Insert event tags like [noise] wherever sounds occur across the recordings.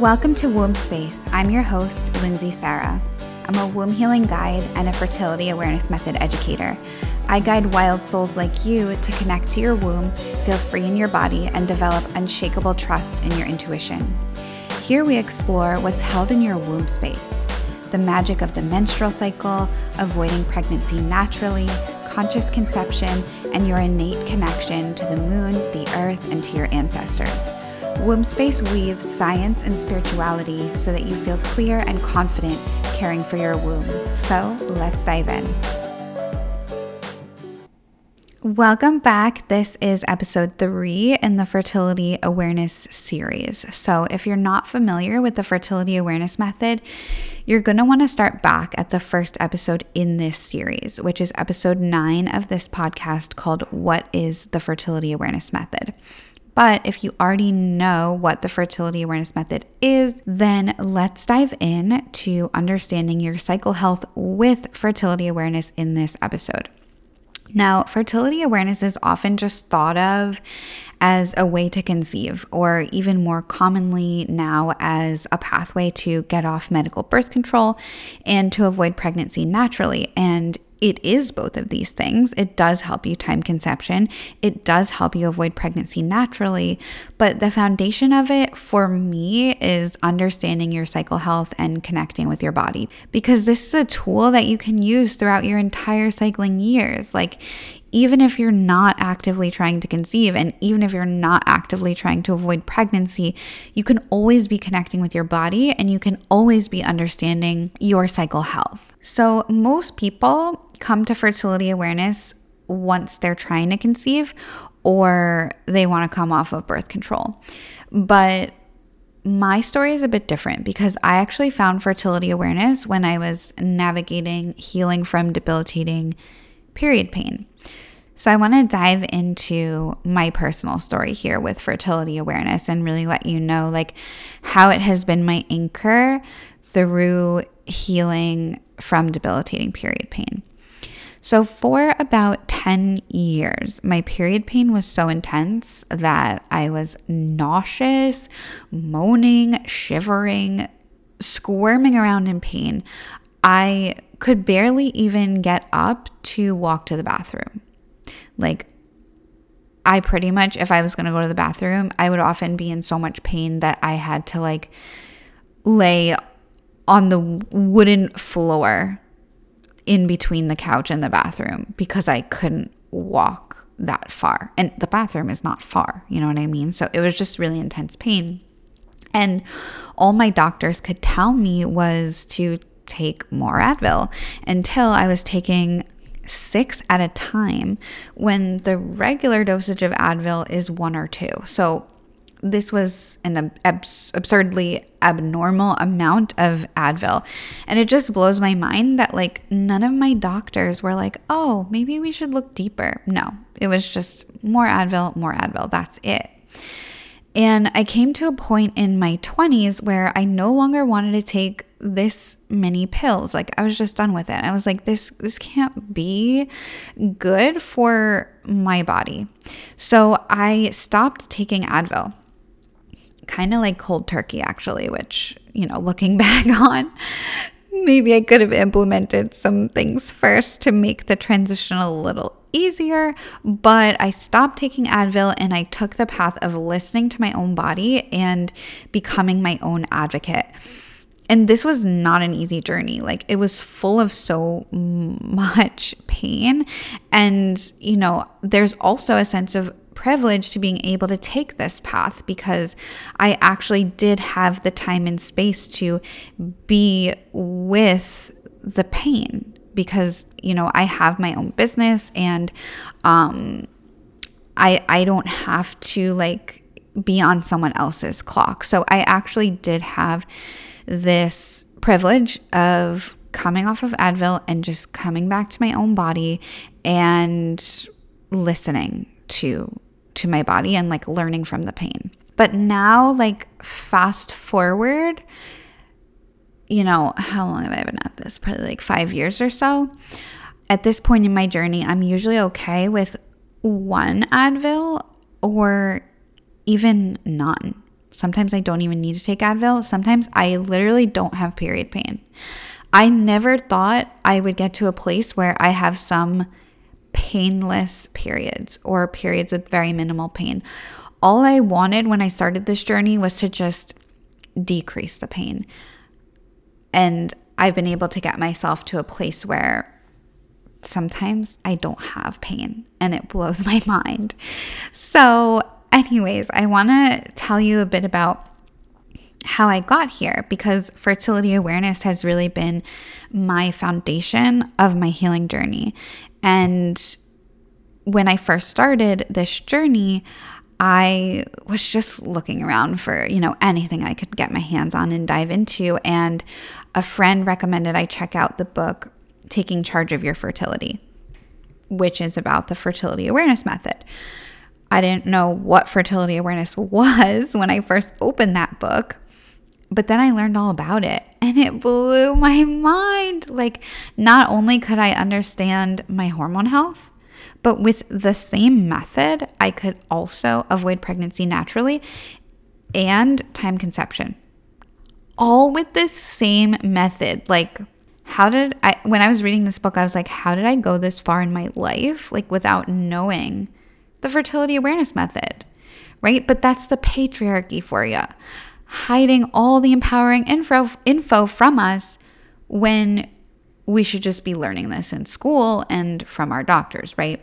Welcome to Womb Space. I'm your host, Lindsay Sarah. I'm a womb healing guide and a fertility awareness method educator. I guide wild souls like you to connect to your womb, feel free in your body, and develop unshakable trust in your intuition. Here we explore what's held in your womb space the magic of the menstrual cycle, avoiding pregnancy naturally, conscious conception, and your innate connection to the moon, the earth, and to your ancestors. Womb Space weaves science and spirituality so that you feel clear and confident caring for your womb. So let's dive in. Welcome back. This is episode three in the Fertility Awareness series. So, if you're not familiar with the Fertility Awareness Method, you're going to want to start back at the first episode in this series, which is episode nine of this podcast called What is the Fertility Awareness Method? But if you already know what the fertility awareness method is, then let's dive in to understanding your cycle health with fertility awareness in this episode. Now, fertility awareness is often just thought of as a way to conceive, or even more commonly now as a pathway to get off medical birth control and to avoid pregnancy naturally. And it is both of these things. It does help you time conception, it does help you avoid pregnancy naturally. But the foundation of it for me is understanding your cycle health and connecting with your body because this is a tool that you can use throughout your entire cycling years. Like, even if you're not actively trying to conceive and even if you're not actively trying to avoid pregnancy, you can always be connecting with your body and you can always be understanding your cycle health. So, most people come to fertility awareness once they're trying to conceive or they want to come off of birth control. But my story is a bit different because I actually found fertility awareness when I was navigating healing from debilitating period pain. So, I want to dive into my personal story here with fertility awareness and really let you know like how it has been my anchor through healing from debilitating period pain. So, for about 10 years, my period pain was so intense that I was nauseous, moaning, shivering, squirming around in pain. I could barely even get up to walk to the bathroom. Like, I pretty much, if I was going to go to the bathroom, I would often be in so much pain that I had to like lay on the wooden floor in between the couch and the bathroom because I couldn't walk that far. And the bathroom is not far, you know what I mean? So it was just really intense pain. And all my doctors could tell me was to take more Advil until I was taking six at a time when the regular dosage of Advil is one or two. So this was an abs- absurdly abnormal amount of Advil. And it just blows my mind that, like, none of my doctors were like, oh, maybe we should look deeper. No, it was just more Advil, more Advil. That's it. And I came to a point in my 20s where I no longer wanted to take this many pills. Like I was just done with it. I was like this this can't be good for my body. So I stopped taking Advil kind of like cold turkey, actually, which, you know, looking [laughs] back on, maybe I could have implemented some things first to make the transition a little easier. But I stopped taking Advil and I took the path of listening to my own body and becoming my own advocate. And this was not an easy journey. Like it was full of so much pain. And, you know, there's also a sense of privilege to being able to take this path because I actually did have the time and space to be with the pain because you know I have my own business and um I I don't have to like be on someone else's clock. So I actually did have this privilege of coming off of Advil and just coming back to my own body and listening to to my body and like learning from the pain. But now, like, fast forward, you know, how long have I been at this? Probably like five years or so. At this point in my journey, I'm usually okay with one Advil or even none. Sometimes I don't even need to take Advil. Sometimes I literally don't have period pain. I never thought I would get to a place where I have some painless periods or periods with very minimal pain. All I wanted when I started this journey was to just decrease the pain. And I've been able to get myself to a place where sometimes I don't have pain and it blows [laughs] my mind. So, anyways, I want to tell you a bit about how I got here because fertility awareness has really been my foundation of my healing journey. And when I first started this journey, I was just looking around for, you know, anything I could get my hands on and dive into and a friend recommended I check out the book Taking Charge of Your Fertility, which is about the fertility awareness method. I didn't know what fertility awareness [laughs] was when I first opened that book, but then I learned all about it and it blew my mind. Like, not only could I understand my hormone health, but with the same method, I could also avoid pregnancy naturally and time conception. All with this same method. Like, how did I, when I was reading this book, I was like, how did I go this far in my life, like without knowing the fertility awareness method, right? But that's the patriarchy for you, hiding all the empowering info, info from us when we should just be learning this in school and from our doctors, right?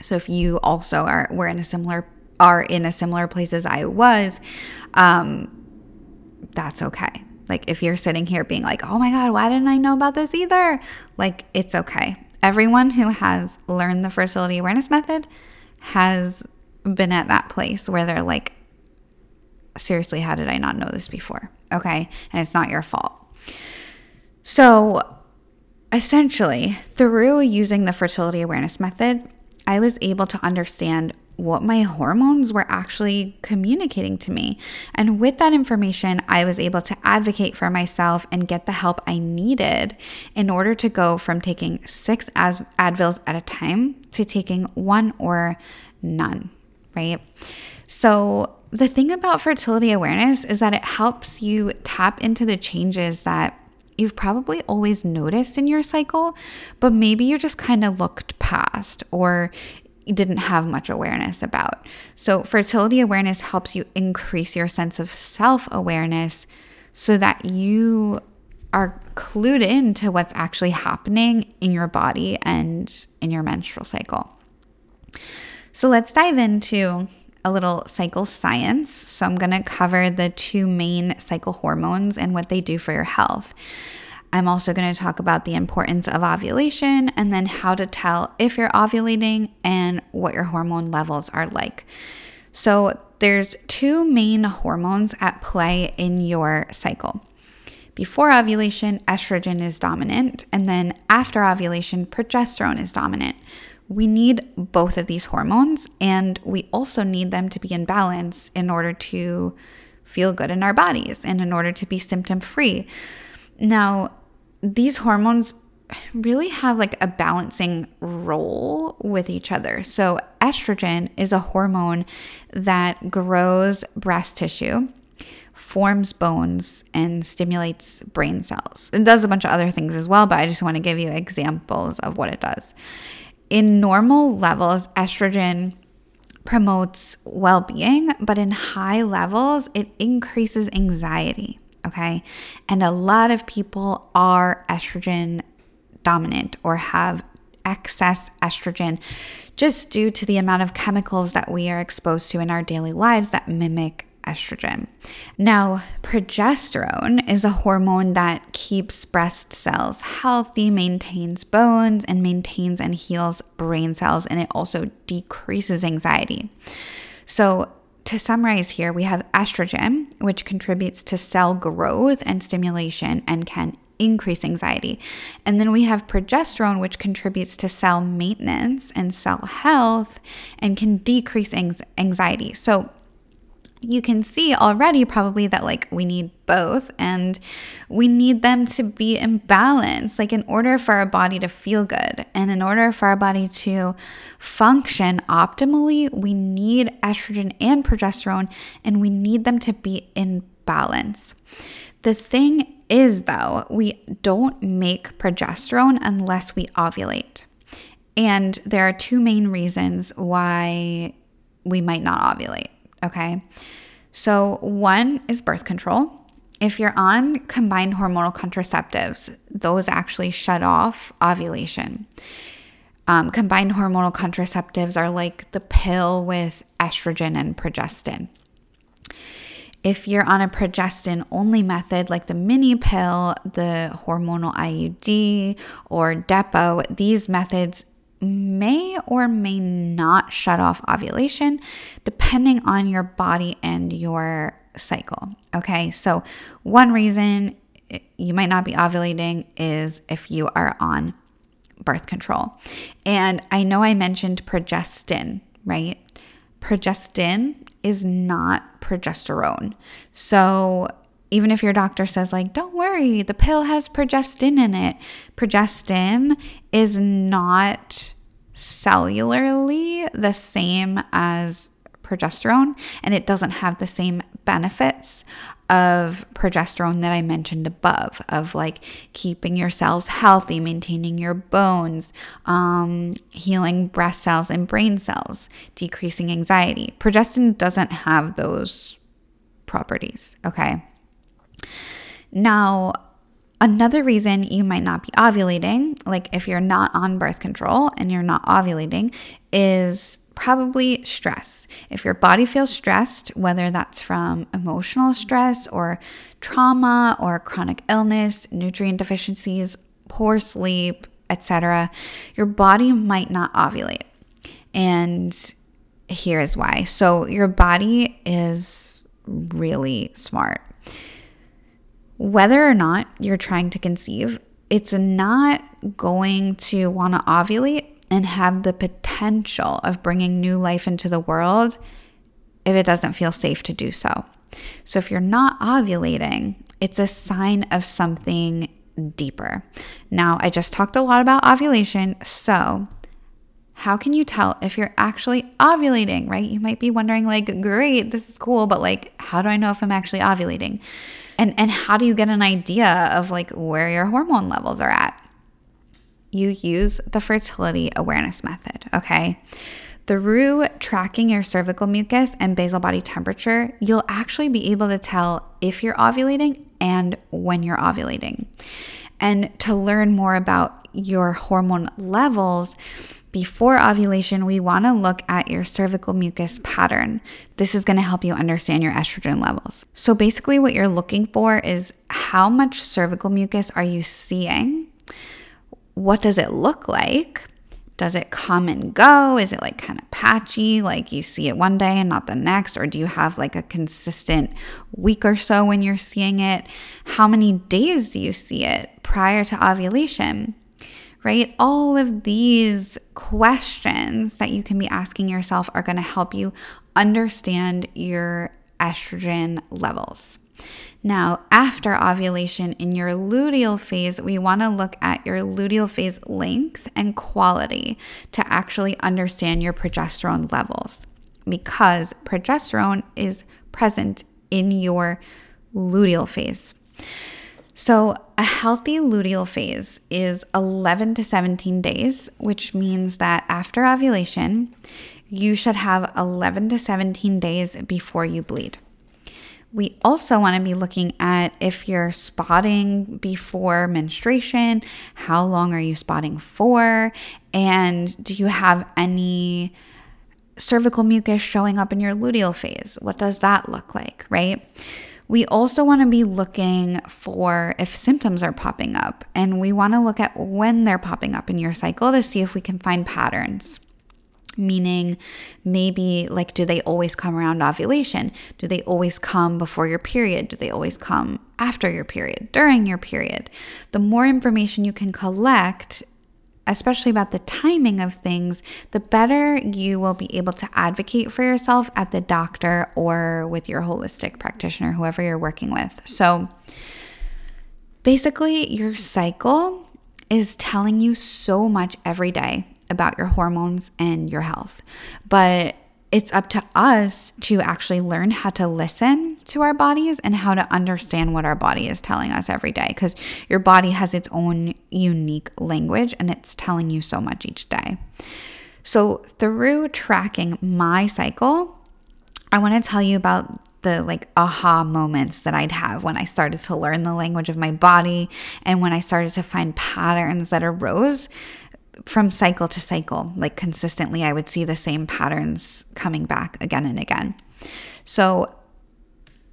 So if you also are, were in a similar, are in a similar place as I was, um, that's okay like, if you're sitting here being like, oh my God, why didn't I know about this either? Like, it's okay. Everyone who has learned the fertility awareness method has been at that place where they're like, seriously, how did I not know this before? Okay. And it's not your fault. So, essentially, through using the fertility awareness method, I was able to understand what my hormones were actually communicating to me. And with that information, I was able to advocate for myself and get the help I needed in order to go from taking six Advils at a time to taking one or none, right? So, the thing about fertility awareness is that it helps you tap into the changes that you've probably always noticed in your cycle, but maybe you just kind of looked past or didn't have much awareness about. So, fertility awareness helps you increase your sense of self awareness so that you are clued in to what's actually happening in your body and in your menstrual cycle. So, let's dive into a little cycle science. So, I'm going to cover the two main cycle hormones and what they do for your health. I'm also going to talk about the importance of ovulation and then how to tell if you're ovulating and what your hormone levels are like. So, there's two main hormones at play in your cycle. Before ovulation, estrogen is dominant, and then after ovulation, progesterone is dominant. We need both of these hormones, and we also need them to be in balance in order to feel good in our bodies and in order to be symptom free. Now, these hormones really have like a balancing role with each other. So, estrogen is a hormone that grows breast tissue, forms bones, and stimulates brain cells. It does a bunch of other things as well, but I just want to give you examples of what it does. In normal levels, estrogen promotes well being, but in high levels, it increases anxiety okay? And a lot of people are estrogen dominant or have excess estrogen just due to the amount of chemicals that we are exposed to in our daily lives that mimic estrogen. Now, progesterone is a hormone that keeps breast cells healthy, maintains bones, and maintains and heals brain cells, and it also decreases anxiety. So, to summarize here, we have estrogen, which contributes to cell growth and stimulation and can increase anxiety. And then we have progesterone, which contributes to cell maintenance and cell health and can decrease anxiety. So, you can see already probably that like we need both and we need them to be in balance like in order for our body to feel good and in order for our body to function optimally we need estrogen and progesterone and we need them to be in balance. The thing is though we don't make progesterone unless we ovulate. And there are two main reasons why we might not ovulate Okay. So, one is birth control. If you're on combined hormonal contraceptives, those actually shut off ovulation. Um, combined hormonal contraceptives are like the pill with estrogen and progestin. If you're on a progestin only method, like the mini pill, the hormonal IUD, or Depo, these methods may or may not shut off ovulation depending on your body and your cycle. Okay, so one reason you might not be ovulating is if you are on birth control. And I know I mentioned progestin, right? Progestin is not progesterone. So even if your doctor says like don't worry the pill has progestin in it progestin is not cellularly the same as progesterone and it doesn't have the same benefits of progesterone that I mentioned above of like keeping your cells healthy, maintaining your bones, um, healing breast cells and brain cells, decreasing anxiety. Progestin doesn't have those properties, okay? Now, another reason you might not be ovulating, like if you're not on birth control and you're not ovulating, is probably stress. If your body feels stressed, whether that's from emotional stress or trauma or chronic illness, nutrient deficiencies, poor sleep, etc., your body might not ovulate. And here is why. So, your body is really smart whether or not you're trying to conceive, it's not going to want to ovulate and have the potential of bringing new life into the world if it doesn't feel safe to do so. So, if you're not ovulating, it's a sign of something deeper. Now, I just talked a lot about ovulation. So, how can you tell if you're actually ovulating, right? You might be wondering, like, great, this is cool, but like, how do I know if I'm actually ovulating? And, and how do you get an idea of like where your hormone levels are at? You use the fertility awareness method, okay? Through tracking your cervical mucus and basal body temperature, you'll actually be able to tell if you're ovulating and when you're ovulating. And to learn more about your hormone levels, before ovulation, we want to look at your cervical mucus pattern. This is going to help you understand your estrogen levels. So, basically, what you're looking for is how much cervical mucus are you seeing? What does it look like? Does it come and go? Is it like kind of patchy, like you see it one day and not the next? Or do you have like a consistent week or so when you're seeing it? How many days do you see it prior to ovulation? Right? All of these questions that you can be asking yourself are going to help you understand your estrogen levels. Now, after ovulation in your luteal phase, we want to look at your luteal phase length and quality to actually understand your progesterone levels because progesterone is present in your luteal phase. So, a healthy luteal phase is 11 to 17 days, which means that after ovulation, you should have 11 to 17 days before you bleed. We also want to be looking at if you're spotting before menstruation, how long are you spotting for, and do you have any cervical mucus showing up in your luteal phase? What does that look like, right? We also want to be looking for if symptoms are popping up, and we want to look at when they're popping up in your cycle to see if we can find patterns. Meaning, maybe like, do they always come around ovulation? Do they always come before your period? Do they always come after your period, during your period? The more information you can collect especially about the timing of things, the better you will be able to advocate for yourself at the doctor or with your holistic practitioner, whoever you're working with. So basically, your cycle is telling you so much every day about your hormones and your health. But it's up to us to actually learn how to listen to our bodies and how to understand what our body is telling us every day because your body has its own unique language and it's telling you so much each day. So, through tracking my cycle, I want to tell you about the like aha moments that I'd have when I started to learn the language of my body and when I started to find patterns that arose from cycle to cycle, like consistently, I would see the same patterns coming back again and again. So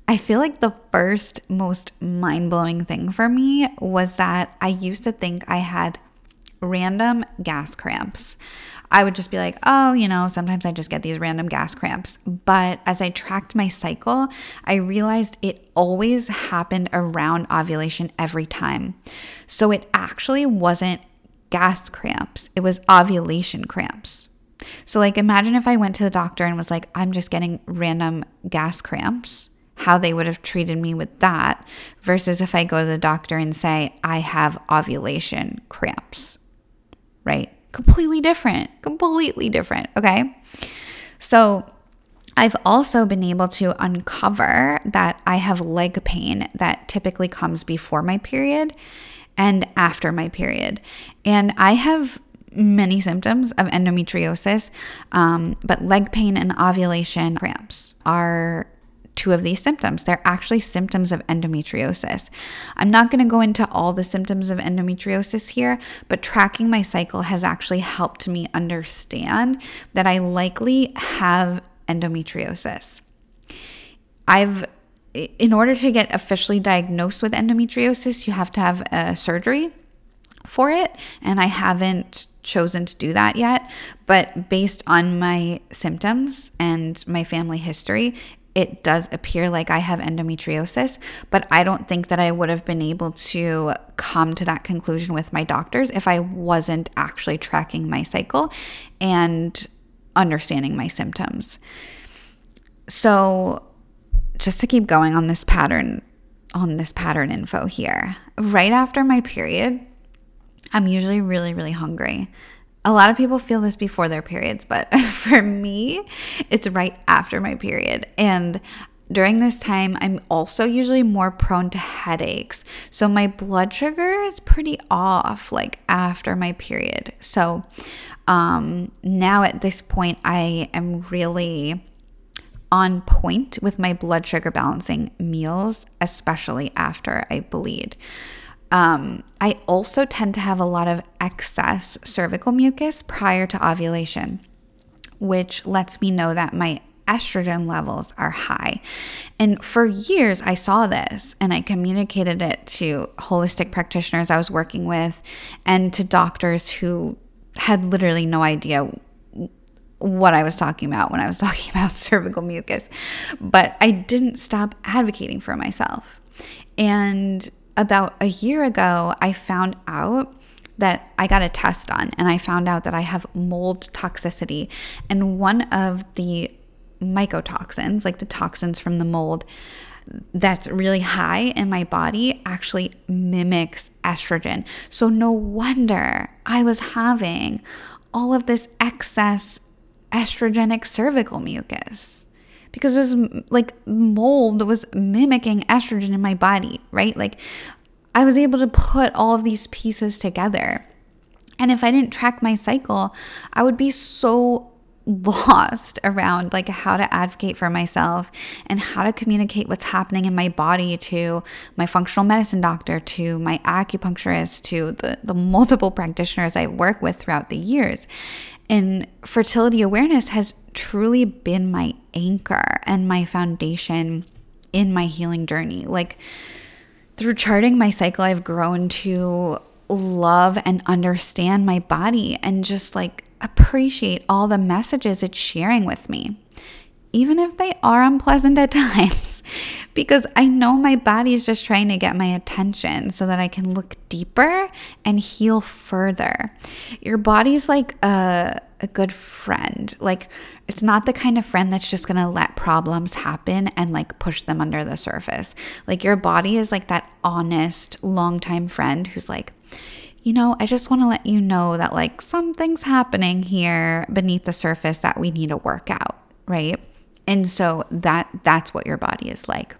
I feel like the first most mind blowing thing for me was that I used to think I had random gas cramps. I would just be like, oh, you know, sometimes I just get these random gas cramps. But as I tracked my cycle, I realized it always happened around ovulation every time. So it actually wasn't gas cramps, it was ovulation cramps. So, like, imagine if I went to the doctor and was like, I'm just getting random gas cramps, how they would have treated me with that, versus if I go to the doctor and say, I have ovulation cramps, right? Completely different, completely different. Okay. So, I've also been able to uncover that I have leg pain that typically comes before my period and after my period. And I have many symptoms of endometriosis, um, but leg pain and ovulation cramps are two of these symptoms. They're actually symptoms of endometriosis. I'm not going to go into all the symptoms of endometriosis here, but tracking my cycle has actually helped me understand that I likely have endometriosis. I've in order to get officially diagnosed with endometriosis, you have to have a surgery for it. And I haven't chosen to do that yet. But based on my symptoms and my family history, it does appear like I have endometriosis, but I don't think that I would have been able to come to that conclusion with my doctors if I wasn't actually tracking my cycle and understanding my symptoms. So, just to keep going on this pattern on this pattern info here. Right after my period, I'm usually really really hungry. A lot of people feel this before their periods, but [laughs] for me, it's right after my period. And during this time, I'm also usually more prone to headaches. So my blood sugar is pretty off like after my period. So um now at this point I am really on point with my blood sugar balancing meals, especially after I bleed. Um, I also tend to have a lot of excess cervical mucus prior to ovulation, which lets me know that my estrogen levels are high. And for years, I saw this and I communicated it to holistic practitioners I was working with and to doctors who had literally no idea what I was talking about when I was [laughs] talking about cervical mucus. But I didn't stop advocating for myself. And about a year ago, I found out that I got a test done and I found out that I have mold toxicity. And one of the mycotoxins, like the toxins from the mold, that's really high in my body actually mimics estrogen. So, no wonder I was having all of this excess estrogenic cervical mucus because it was like mold was mimicking estrogen in my body, right? Like I was able to put all of these pieces together. And if I didn't track my cycle, I would be so [laughs] lost around like how to advocate for myself and how to communicate what's happening in my body to my functional medicine doctor to my acupuncturist to the, the multiple practitioners i work with throughout the years and fertility awareness has truly been my anchor and my foundation in my healing journey. Like through charting my cycle, I've grown to love and understand my body and just like appreciate all the messages it's sharing with me. Even if they are unpleasant at [laughs] times, because I know my body is just trying to get my attention so that I can look deeper and heal further. Your body's like a, a good friend. Like, it's not the kind of friend that's just gonna let problems happen and like push them under the surface. Like, your body is like that honest, longtime friend who's like, you know, I just want to let you know that like something's happening here beneath the surface that we need to work out, right? And so that that's what your body is like.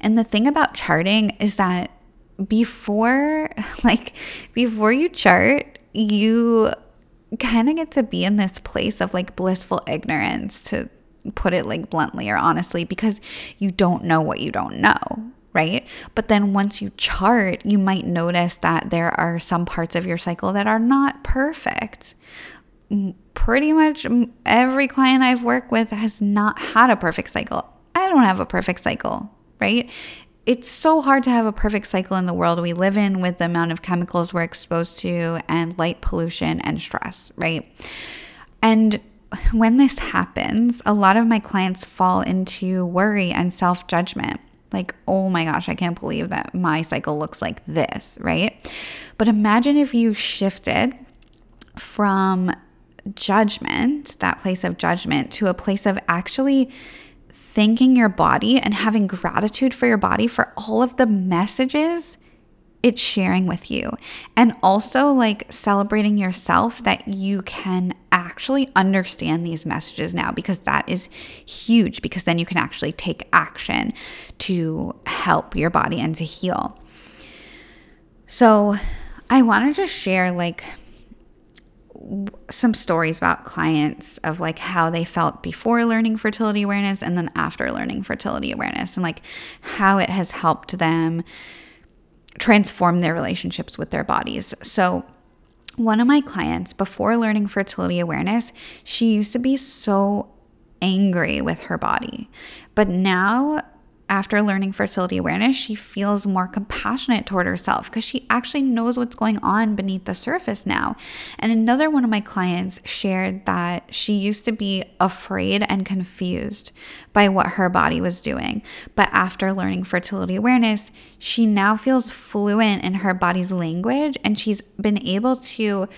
And the thing about charting is that before [laughs] like before you chart, you kind of get to be in this place of like blissful ignorance to put it like bluntly or honestly because you don't know what you don't know, right? But then once you chart, you might notice that there are some parts of your cycle that are not perfect. Pretty much every client I've worked with has not had a perfect cycle. I don't have a perfect cycle, right? It's so hard to have a perfect cycle in the world we live in with the amount of chemicals we're exposed to and light pollution and stress, right? And when this happens, a lot of my clients fall into worry and self judgment like, oh my gosh, I can't believe that my cycle looks like this, right? But imagine if you shifted from judgment, that place of judgment, to a place of actually thanking your body and having gratitude for your body for all of the messages it's sharing with you. And also, like celebrating yourself that you can actually understand these messages now, because that is huge, because then you can actually take action to help your body and to heal. So, I want to just share like some stories about clients of like how they felt before learning fertility awareness and then after learning fertility awareness and like how it has helped them transform their relationships with their bodies. So, one of my clients, before learning fertility awareness, she used to be so angry with her body. But now after learning fertility awareness, she feels more compassionate toward herself because she actually knows what's going on beneath the surface now. And another one of my clients shared that she used to be afraid and confused by what her body was doing. But after learning fertility awareness, she now feels fluent in her body's language and she's been able to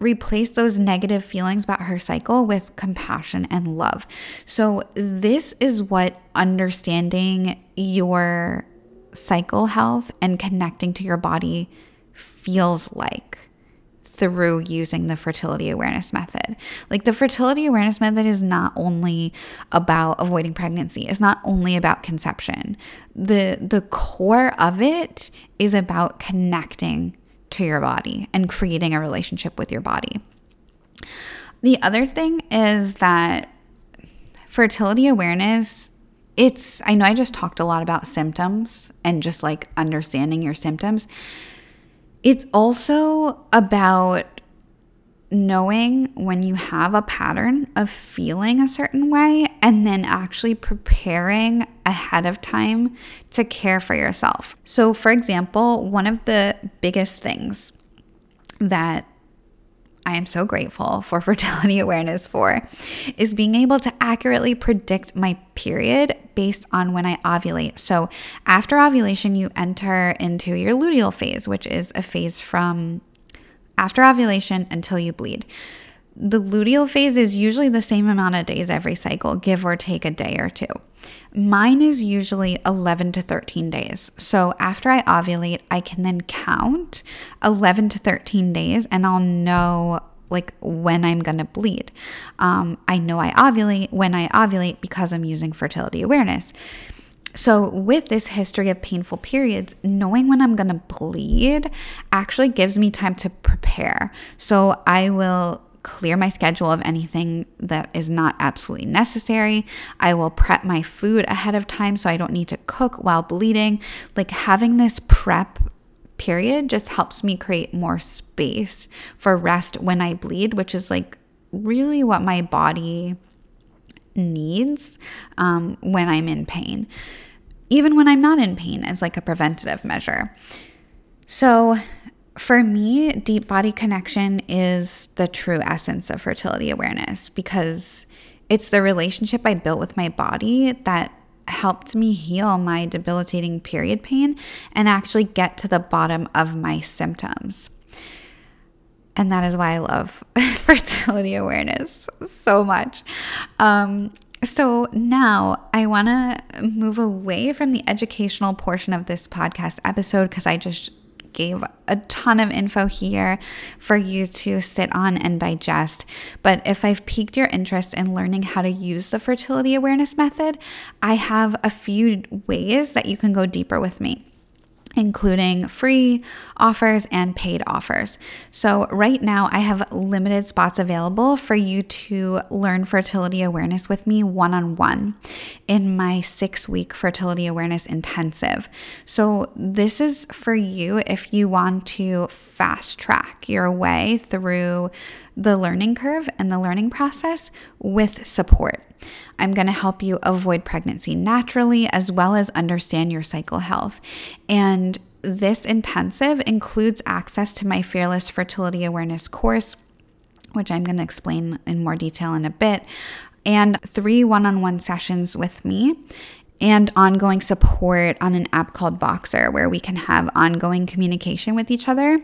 replace those negative feelings about her cycle with compassion and love. So, this is what understanding your cycle health and connecting to your body feels like through using the fertility awareness method. Like the fertility awareness method is not only about avoiding pregnancy, it's not only about conception. The the core of it is about connecting to your body and creating a relationship with your body. The other thing is that fertility awareness it's I know I just talked a lot about symptoms and just like understanding your symptoms. It's also about knowing when you have a pattern of feeling a certain way and then actually preparing ahead of time to care for yourself. So, for example, one of the biggest things that I am so grateful for [laughs] fertility awareness for is being able to accurately predict my period based on when I ovulate. So, after ovulation, you enter into your luteal phase, which is a phase from after ovulation until you bleed. The luteal phase is usually the same amount of days every cycle, give or take a day or two. Mine is usually 11 to 13 days. So after I ovulate, I can then count 11 to 13 days and I'll know like when I'm gonna bleed. Um, I know I ovulate when I ovulate because I'm using fertility awareness. So, with this history of painful periods, knowing when I'm going to bleed actually gives me time to prepare. So, I will clear my schedule of anything that is not absolutely necessary. I will prep my food ahead of time so I don't need to cook while bleeding. Like having this prep period just helps me create more space for rest when I bleed, which is like really what my body needs um, when I'm in pain, even when I'm not in pain, as like a preventative measure. So, for me, deep body connection is the true essence of fertility awareness because it's the relationship I built with my body that helped me heal my debilitating period pain and actually get to the bottom of my symptoms. And that is why I love [laughs] fertility awareness so much. Um, so now I want to move away from the educational portion of this podcast episode because I just gave a ton of info here for you to sit on and digest. But if I've piqued your interest in learning how to use the fertility awareness method, I have a few ways that you can go deeper with me including free offers and paid offers. So, right now, I have limited spots available for you to learn fertility awareness with me one on one in my six week fertility awareness intensive. So, this is for you if you want to fast track your way through the learning curve and the learning process with support. I'm going to help you avoid pregnancy naturally as well as understand your cycle health. And this intensive includes access to my Fearless Fertility Awareness course, which I'm going to explain in more detail in a bit, and three one on one sessions with me and ongoing support on an app called Voxer, where we can have ongoing communication with each other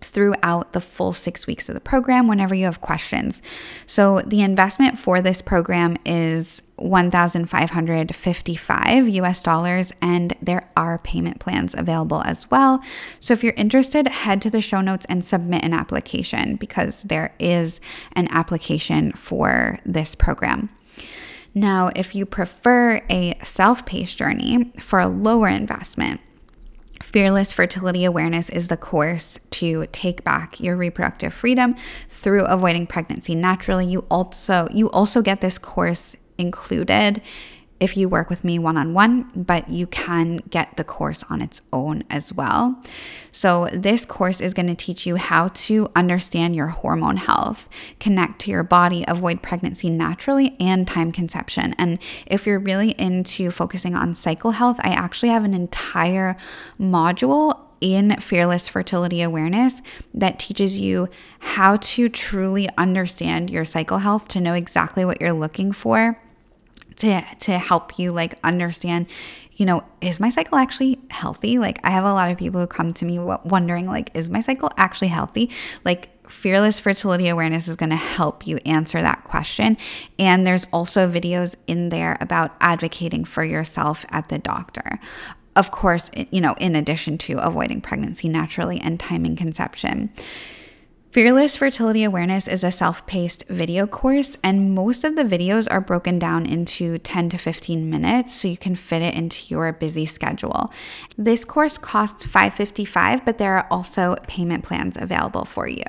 throughout the full six weeks of the program whenever you have questions. So, the investment for this program is 1,555 US dollars, and there are payment plans available as well. So, if you're interested, head to the show notes and submit an application because there is an application for this program. Now, if you prefer a self paced journey for a lower investment, Fearless Fertility Awareness is the course to take back your reproductive freedom through avoiding pregnancy naturally. You also you also get this course included if you work with me one on one, but you can get the course on its own as well. So, this course is going to teach you how to understand your hormone health, connect to your body, avoid pregnancy naturally, and time conception. And if you're really into focusing on cycle health, I actually have an entire module in Fearless Fertility Awareness that teaches you how to truly understand your cycle health, to know exactly what you're looking for to to help you like understand you know is my cycle actually healthy? Like i have a lot of people who come to me wondering like is my cycle actually healthy? Like fearless fertility awareness is going to help you answer that question. And there's also videos in there about advocating for yourself at the doctor. Of course you know in addition to avoiding pregnancy naturally and timing conception Fearless Fertility Awareness is a self paced video course, and most of the videos are broken down into 10 to 15 minutes so you can fit it into your busy schedule. This course costs 555, but there are also payment plans available for you.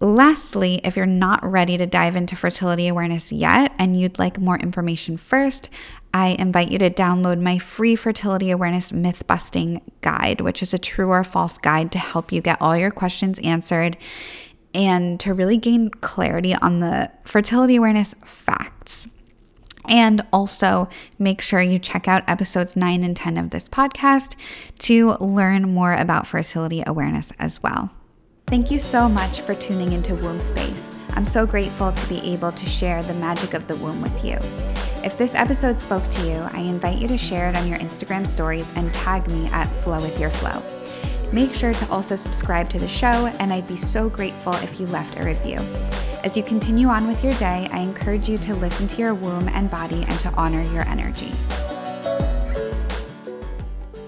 Lastly, if you're not ready to dive into fertility awareness yet and you'd like more information first, I invite you to download my free fertility awareness myth busting guide, which is a true or false guide to help you get all your questions answered and to really gain clarity on the fertility awareness facts. And also make sure you check out episodes 9 and 10 of this podcast to learn more about fertility awareness as well. Thank you so much for tuning into Womb Space. I'm so grateful to be able to share the magic of the womb with you. If this episode spoke to you, I invite you to share it on your Instagram stories and tag me at Flow with Your Flow. Make sure to also subscribe to the show, and I'd be so grateful if you left a review. As you continue on with your day, I encourage you to listen to your womb and body and to honor your energy.